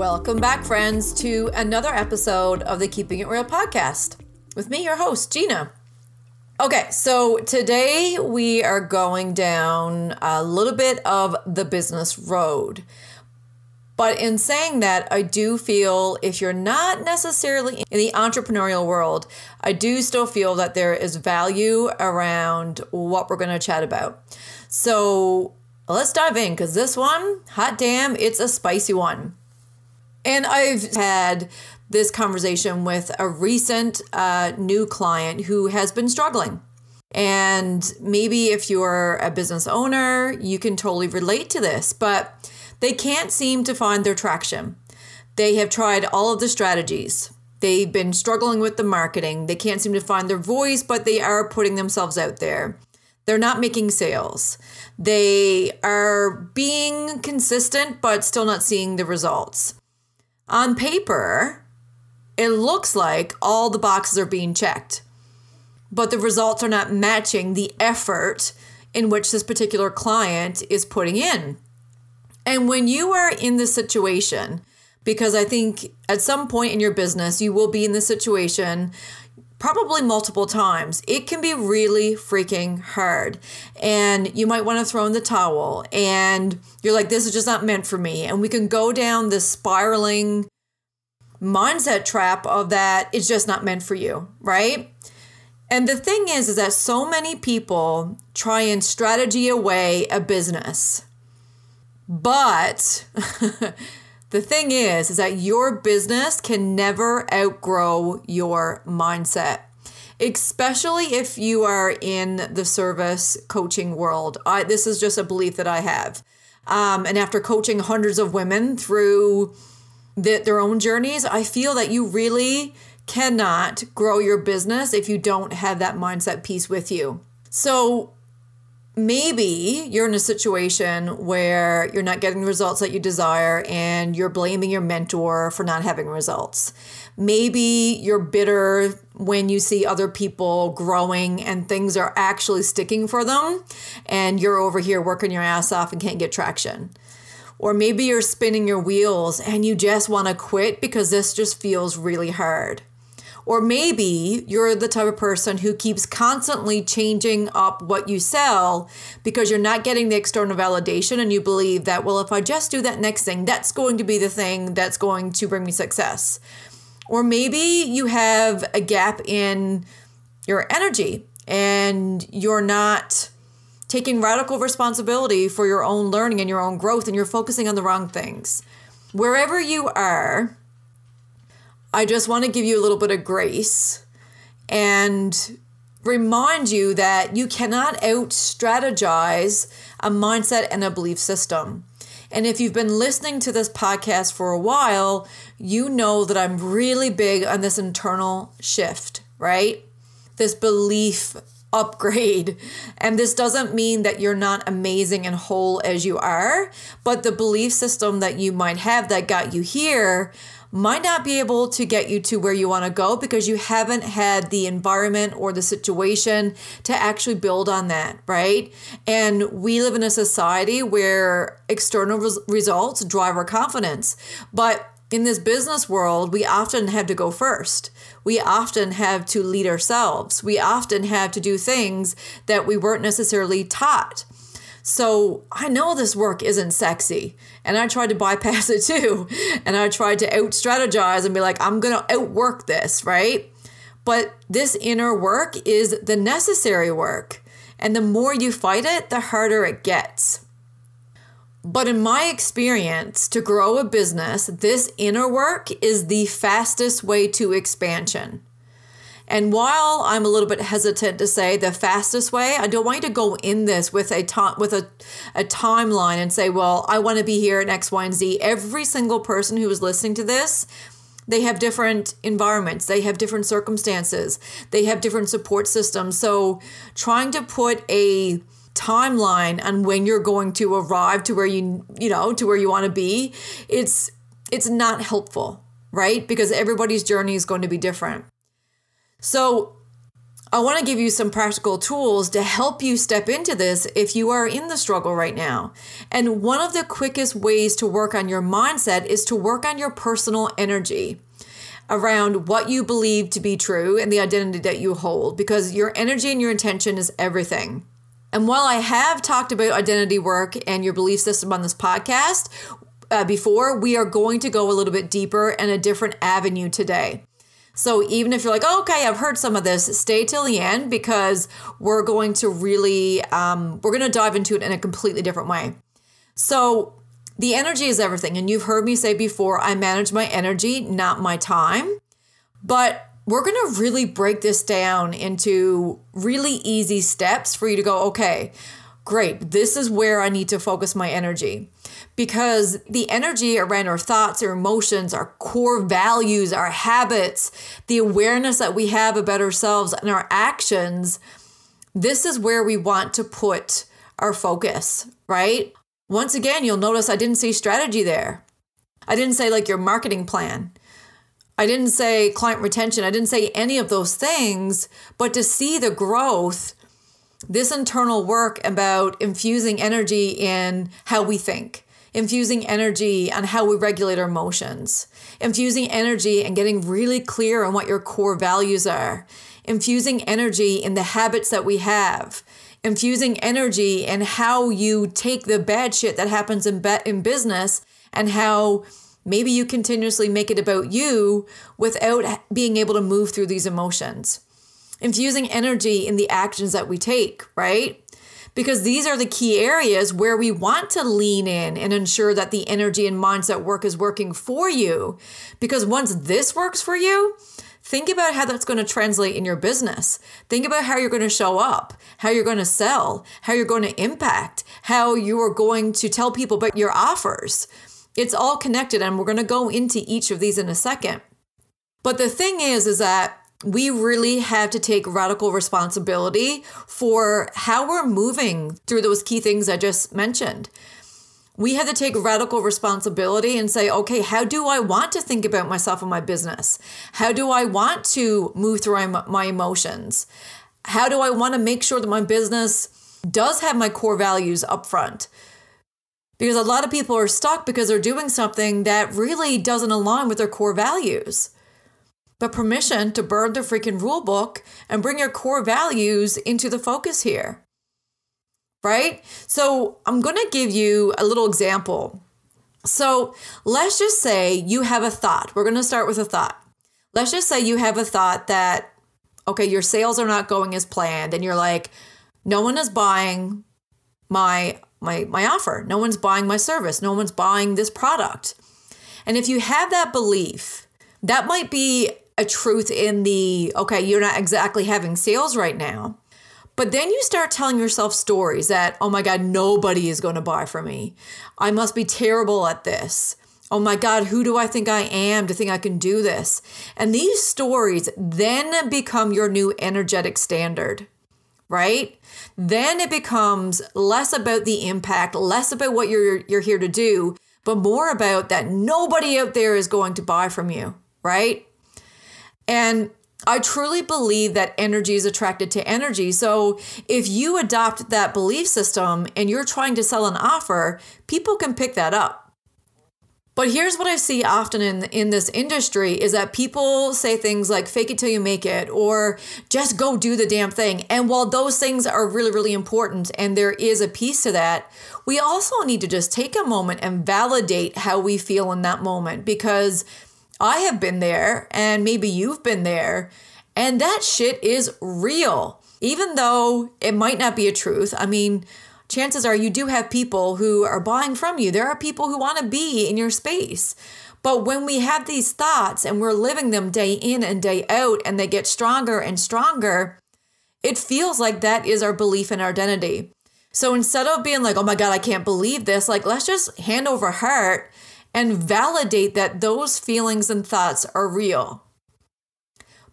Welcome back, friends, to another episode of the Keeping It Real podcast with me, your host, Gina. Okay, so today we are going down a little bit of the business road. But in saying that, I do feel if you're not necessarily in the entrepreneurial world, I do still feel that there is value around what we're going to chat about. So let's dive in because this one, hot damn, it's a spicy one. And I've had this conversation with a recent uh, new client who has been struggling. And maybe if you're a business owner, you can totally relate to this, but they can't seem to find their traction. They have tried all of the strategies. They've been struggling with the marketing. They can't seem to find their voice, but they are putting themselves out there. They're not making sales. They are being consistent, but still not seeing the results. On paper, it looks like all the boxes are being checked, but the results are not matching the effort in which this particular client is putting in. And when you are in this situation, because I think at some point in your business, you will be in this situation probably multiple times. It can be really freaking hard. And you might want to throw in the towel and you're like, this is just not meant for me. And we can go down this spiraling mindset trap of that it's just not meant for you, right? And the thing is, is that so many people try and strategy away a business. But The thing is, is that your business can never outgrow your mindset, especially if you are in the service coaching world. I, this is just a belief that I have. Um, and after coaching hundreds of women through the, their own journeys, I feel that you really cannot grow your business if you don't have that mindset piece with you. So, maybe you're in a situation where you're not getting the results that you desire and you're blaming your mentor for not having results. Maybe you're bitter when you see other people growing and things are actually sticking for them and you're over here working your ass off and can't get traction. Or maybe you're spinning your wheels and you just want to quit because this just feels really hard. Or maybe you're the type of person who keeps constantly changing up what you sell because you're not getting the external validation and you believe that, well, if I just do that next thing, that's going to be the thing that's going to bring me success. Or maybe you have a gap in your energy and you're not taking radical responsibility for your own learning and your own growth and you're focusing on the wrong things. Wherever you are, I just want to give you a little bit of grace and remind you that you cannot out strategize a mindset and a belief system. And if you've been listening to this podcast for a while, you know that I'm really big on this internal shift, right? This belief upgrade. And this doesn't mean that you're not amazing and whole as you are, but the belief system that you might have that got you here might not be able to get you to where you want to go because you haven't had the environment or the situation to actually build on that, right? And we live in a society where external res- results drive our confidence. But in this business world, we often have to go first. We often have to lead ourselves. We often have to do things that we weren't necessarily taught. So I know this work isn't sexy. And I tried to bypass it too. And I tried to out strategize and be like, I'm going to outwork this, right? But this inner work is the necessary work. And the more you fight it, the harder it gets. But in my experience, to grow a business, this inner work is the fastest way to expansion. And while I'm a little bit hesitant to say the fastest way, I don't want you to go in this with a time with a, a timeline and say, well, I want to be here in X, Y, and Z. Every single person who is listening to this, they have different environments, they have different circumstances, they have different support systems. So trying to put a timeline on when you're going to arrive to where you you know to where you want to be it's it's not helpful right because everybody's journey is going to be different so I want to give you some practical tools to help you step into this if you are in the struggle right now. And one of the quickest ways to work on your mindset is to work on your personal energy around what you believe to be true and the identity that you hold because your energy and your intention is everything. And while I have talked about identity work and your belief system on this podcast uh, before, we are going to go a little bit deeper and a different avenue today. So even if you're like, oh, okay, I've heard some of this, stay till the end because we're going to really, um, we're going to dive into it in a completely different way. So the energy is everything. And you've heard me say before, I manage my energy, not my time. But we're going to really break this down into really easy steps for you to go, okay, great, this is where I need to focus my energy. Because the energy around our thoughts, our emotions, our core values, our habits, the awareness that we have about ourselves and our actions, this is where we want to put our focus, right? Once again, you'll notice I didn't say strategy there. I didn't say like your marketing plan. I didn't say client retention. I didn't say any of those things, but to see the growth, this internal work about infusing energy in how we think, infusing energy on how we regulate our emotions, infusing energy and getting really clear on what your core values are, infusing energy in the habits that we have, infusing energy in how you take the bad shit that happens in, be- in business and how Maybe you continuously make it about you without being able to move through these emotions. Infusing energy in the actions that we take, right? Because these are the key areas where we want to lean in and ensure that the energy and mindset work is working for you. Because once this works for you, think about how that's going to translate in your business. Think about how you're going to show up, how you're going to sell, how you're going to impact, how you are going to tell people about your offers. It's all connected, and we're going to go into each of these in a second. But the thing is, is that we really have to take radical responsibility for how we're moving through those key things I just mentioned. We have to take radical responsibility and say, okay, how do I want to think about myself and my business? How do I want to move through my emotions? How do I want to make sure that my business does have my core values up front? because a lot of people are stuck because they're doing something that really doesn't align with their core values. But permission to burn the freaking rule book and bring your core values into the focus here. Right? So I'm going to give you a little example. So let's just say you have a thought. We're going to start with a thought. Let's just say you have a thought that, okay, your sales are not going as planned, and you're like, no one is buying my my my offer. No one's buying my service. No one's buying this product. And if you have that belief, that might be a truth in the okay, you're not exactly having sales right now. But then you start telling yourself stories that, oh my God, nobody is going to buy from me. I must be terrible at this. Oh my God, who do I think I am to think I can do this? And these stories then become your new energetic standard right? Then it becomes less about the impact, less about what you're you're here to do, but more about that nobody out there is going to buy from you, right? And I truly believe that energy is attracted to energy. So if you adopt that belief system and you're trying to sell an offer, people can pick that up. But here's what I see often in in this industry is that people say things like fake it till you make it or just go do the damn thing. And while those things are really really important and there is a piece to that, we also need to just take a moment and validate how we feel in that moment because I have been there and maybe you've been there and that shit is real. Even though it might not be a truth, I mean, chances are you do have people who are buying from you. There are people who want to be in your space. But when we have these thoughts and we're living them day in and day out and they get stronger and stronger, it feels like that is our belief and our identity. So instead of being like, oh my God, I can't believe this, like, let's just hand over heart and validate that those feelings and thoughts are real.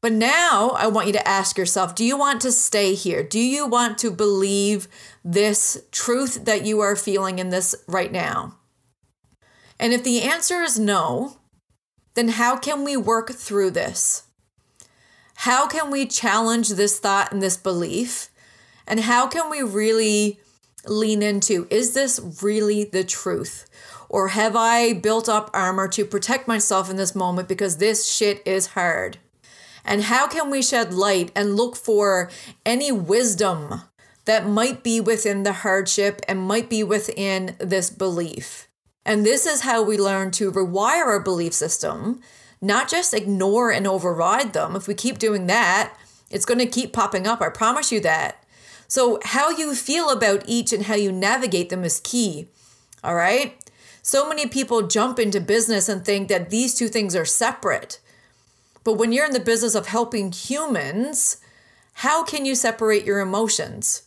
But now I want you to ask yourself do you want to stay here? Do you want to believe this truth that you are feeling in this right now? And if the answer is no, then how can we work through this? How can we challenge this thought and this belief? And how can we really lean into is this really the truth? Or have I built up armor to protect myself in this moment because this shit is hard? And how can we shed light and look for any wisdom that might be within the hardship and might be within this belief? And this is how we learn to rewire our belief system, not just ignore and override them. If we keep doing that, it's going to keep popping up. I promise you that. So, how you feel about each and how you navigate them is key. All right. So many people jump into business and think that these two things are separate. But when you're in the business of helping humans, how can you separate your emotions?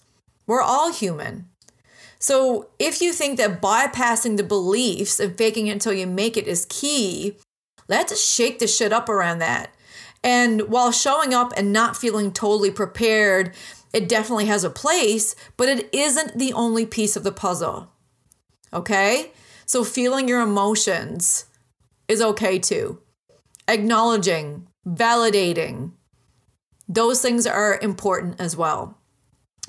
We're all human. So if you think that bypassing the beliefs and faking it until you make it is key, let's shake the shit up around that. And while showing up and not feeling totally prepared it definitely has a place, but it isn't the only piece of the puzzle. Okay? So feeling your emotions is okay too. Acknowledging, validating, those things are important as well.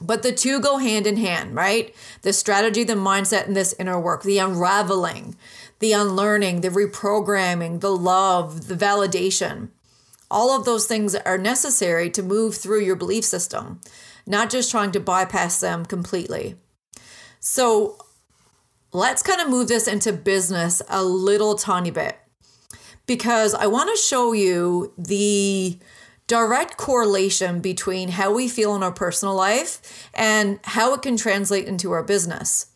But the two go hand in hand, right? The strategy, the mindset, and this inner work, the unraveling, the unlearning, the reprogramming, the love, the validation. All of those things are necessary to move through your belief system not just trying to bypass them completely. So let's kind of move this into business a little tiny bit because I want to show you the direct correlation between how we feel in our personal life and how it can translate into our business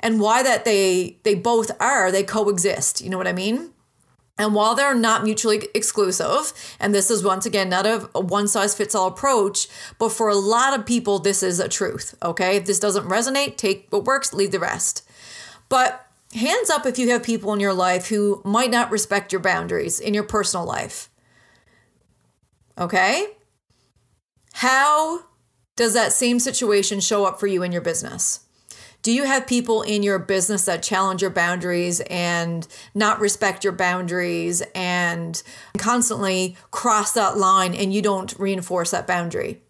and why that they they both are they coexist you know what i mean and while they're not mutually exclusive, and this is once again not a, one size fits all approach, but for a lot of people, this is a truth. Okay. If this doesn't resonate, take what works, leave the rest. But hands up if you have people in your life who might not respect your boundaries in your personal life. Okay. How does that same situation show up for you in your business? Do you have people in your business that challenge your boundaries and not respect your boundaries and constantly cross that line and you don't reinforce that boundary?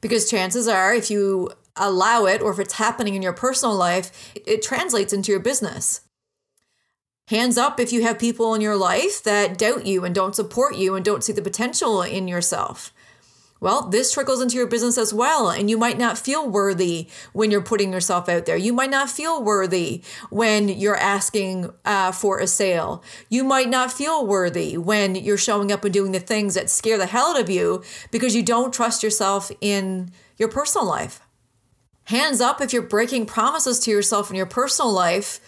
Because chances are, if you allow it or if it's happening in your personal life, it translates into your business. Hands up if you have people in your life that doubt you and don't support you and don't see the potential in yourself. Well, this trickles into your business as well. And you might not feel worthy when you're putting yourself out there. You might not feel worthy when you're asking uh, for a sale. You might not feel worthy when you're showing up and doing the things that scare the hell out of you because you don't trust yourself in your personal life. Hands up if you're breaking promises to yourself in your personal life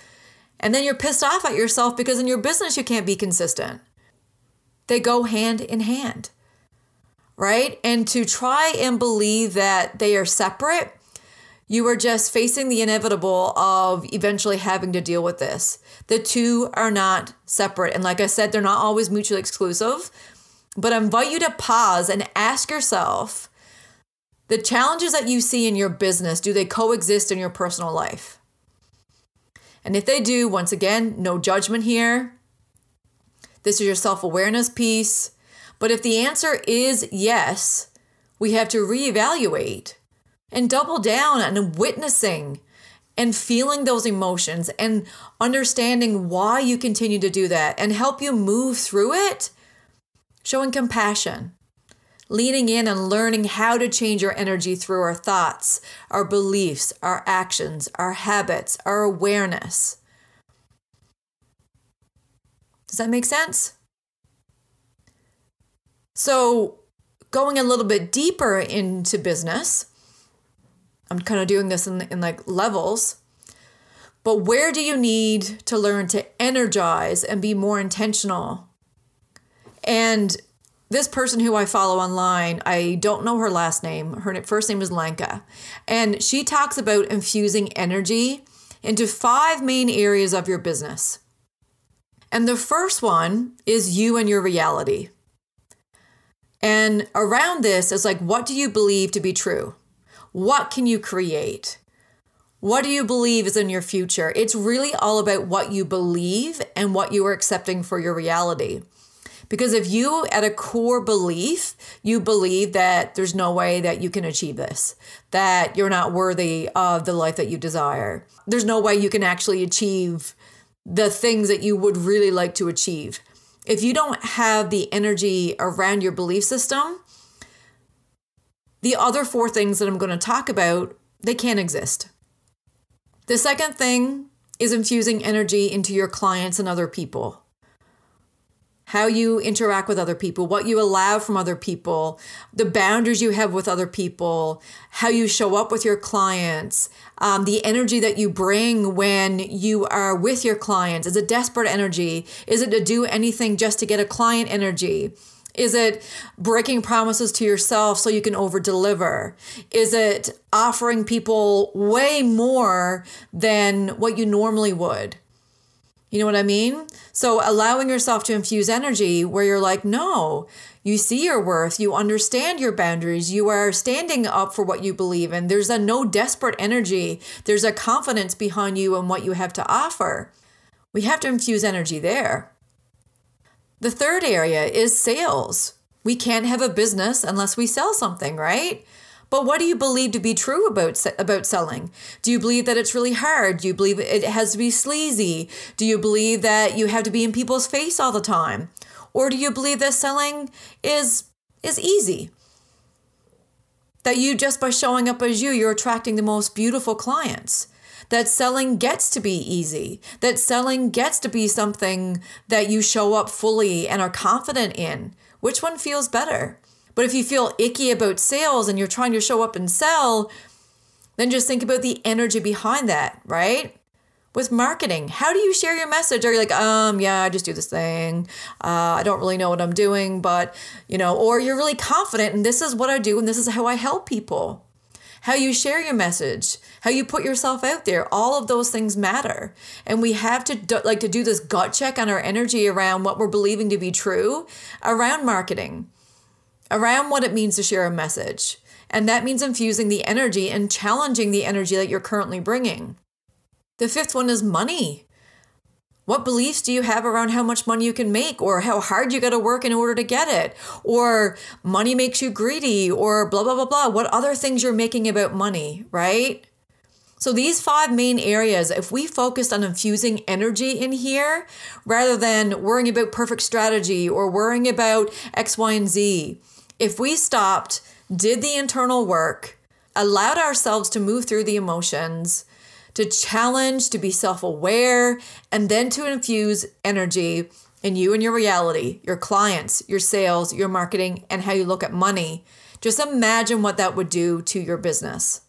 and then you're pissed off at yourself because in your business you can't be consistent. They go hand in hand right? And to try and believe that they are separate, you are just facing the inevitable of eventually having to deal with this. The two are not separate. And like I said, they're not always mutually exclusive. But I invite you to pause and ask yourself the challenges that you see in your business, do they coexist in your personal life? And if they do, once again, no judgment here. This is your self awareness piece. But if the answer is yes, we have to reevaluate and double down on witnessing and feeling those emotions and understanding why you continue to do that and help you move through it, showing compassion, leaning in and learning how to change our energy through our thoughts, our beliefs, our actions, our habits, our awareness. Does that make sense? So, going a little bit deeper into business, I'm kind of doing this in, in like levels. But where do you need to learn to energize and be more intentional? And this person who I follow online, I don't know her last name. Her first name is Lanka. And she talks about infusing energy into five main areas of your business. And the first one is you and your reality. And around this is like, what do you believe to be true? What can you create? What do you believe is in your future? It's really all about what you believe and what you are accepting for your reality. Because if you, at a core belief, you believe that there's no way that you can achieve this, that you're not worthy of the life that you desire, there's no way you can actually achieve the things that you would really like to achieve. If you don't have the energy around your belief system, the other four things that I'm going to talk about, they can't exist. The second thing is infusing energy into your clients and other people how you interact with other people, what you allow from other people, the boundaries you have with other people, how you show up with your clients, um, the energy that you bring when you are with your clients. Is it desperate energy? Is it to do anything just to get a client energy? Is it breaking promises to yourself so you can over deliver? Is it offering people way more than what you normally would? You know what I mean? So allowing yourself to infuse energy where you're like, no, you see your worth, you understand your boundaries, you are standing up for what you believe in. There's a no desperate energy, there's a confidence behind you and what you have to offer. We have to infuse energy there. The third area is sales. We can't have a business unless we sell something, right? But what do you believe to be true about about selling? Do you believe that it's really hard? Do you believe it has to be sleazy? Do you believe that you have to be in people's face all the time? Or do you believe that selling is is easy? That you just by showing up as you, you're attracting the most beautiful clients. That selling gets to be easy. That selling gets to be something that you show up fully and are confident in. Which one feels better? But if you feel icky about sales and you're trying to show up and sell, then just think about the energy behind that, right? With marketing, how do you share your message? Are you like, um, yeah, I just do this thing. Uh, I don't really know what I'm doing, but you know, or you're really confident and this is what I do and this is how I help people. How you share your message, how you put yourself out there, all of those things matter. And we have to do, like to do this gut check on our energy around what we're believing to be true around marketing around what it means to share a message. And that means infusing the energy and challenging the energy that you're currently bringing. The fifth one is money. What beliefs do you have around how much money you can make or how hard you got to work in order to get it? Or money makes you greedy or blah, blah, blah, blah. What other things you're making about money, right? So, these five main areas, if we focused on infusing energy in here rather than worrying about perfect strategy or worrying about X, Y, and Z, if we stopped, did the internal work, allowed ourselves to move through the emotions, to challenge, to be self aware, and then to infuse energy in you and your reality, your clients, your sales, your marketing, and how you look at money, just imagine what that would do to your business.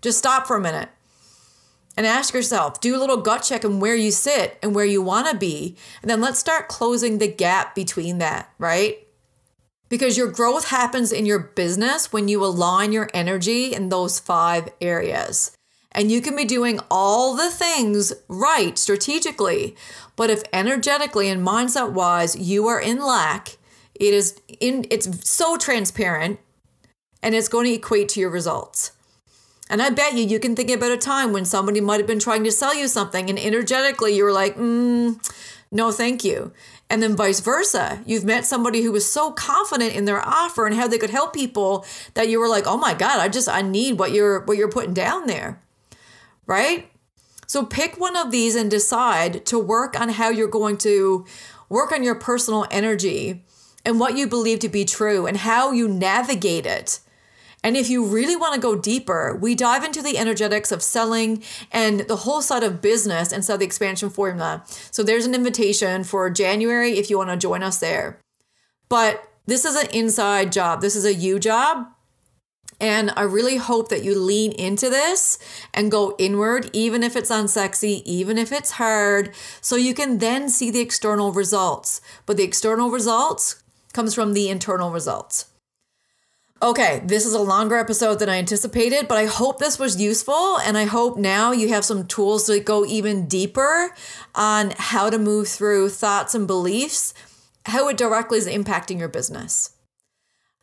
Just stop for a minute and ask yourself do a little gut check on where you sit and where you want to be. And then let's start closing the gap between that, right? Because your growth happens in your business when you align your energy in those five areas. And you can be doing all the things right strategically, but if energetically and mindset wise you are in lack, it is in it's so transparent and it's going to equate to your results. And I bet you you can think about a time when somebody might have been trying to sell you something and energetically you were like, mm, no, thank you. And then vice versa. You've met somebody who was so confident in their offer and how they could help people that you were like, "Oh my god, I just I need what you're what you're putting down there." Right? So pick one of these and decide to work on how you're going to work on your personal energy and what you believe to be true and how you navigate it and if you really want to go deeper, we dive into the energetics of selling and the whole side of business inside the expansion formula. So there's an invitation for January if you want to join us there. But This is an inside job. This is a you job. And I really hope that you lean into this and go inward, even if it's unsexy, even if it's hard, so you can then see the external results. But the external results comes from the internal results. Okay, this is a longer episode than I anticipated, but I hope this was useful. And I hope now you have some tools to go even deeper on how to move through thoughts and beliefs, how it directly is impacting your business.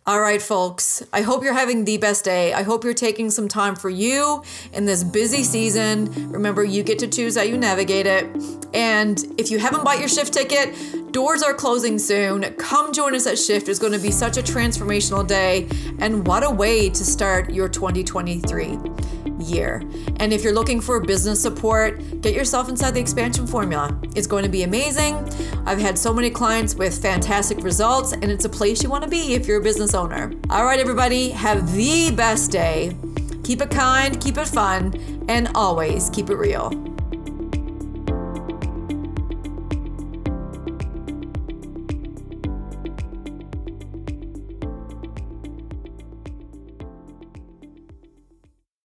All right, folks, I hope you're having the best day. I hope you're taking some time for you in this busy season. Remember, you get to choose how you navigate it. And if you haven't bought your shift ticket, Doors are closing soon. Come join us at Shift. It's going to be such a transformational day. And what a way to start your 2023 year. And if you're looking for business support, get yourself inside the expansion formula. It's going to be amazing. I've had so many clients with fantastic results, and it's a place you want to be if you're a business owner. All right, everybody, have the best day. Keep it kind, keep it fun, and always keep it real.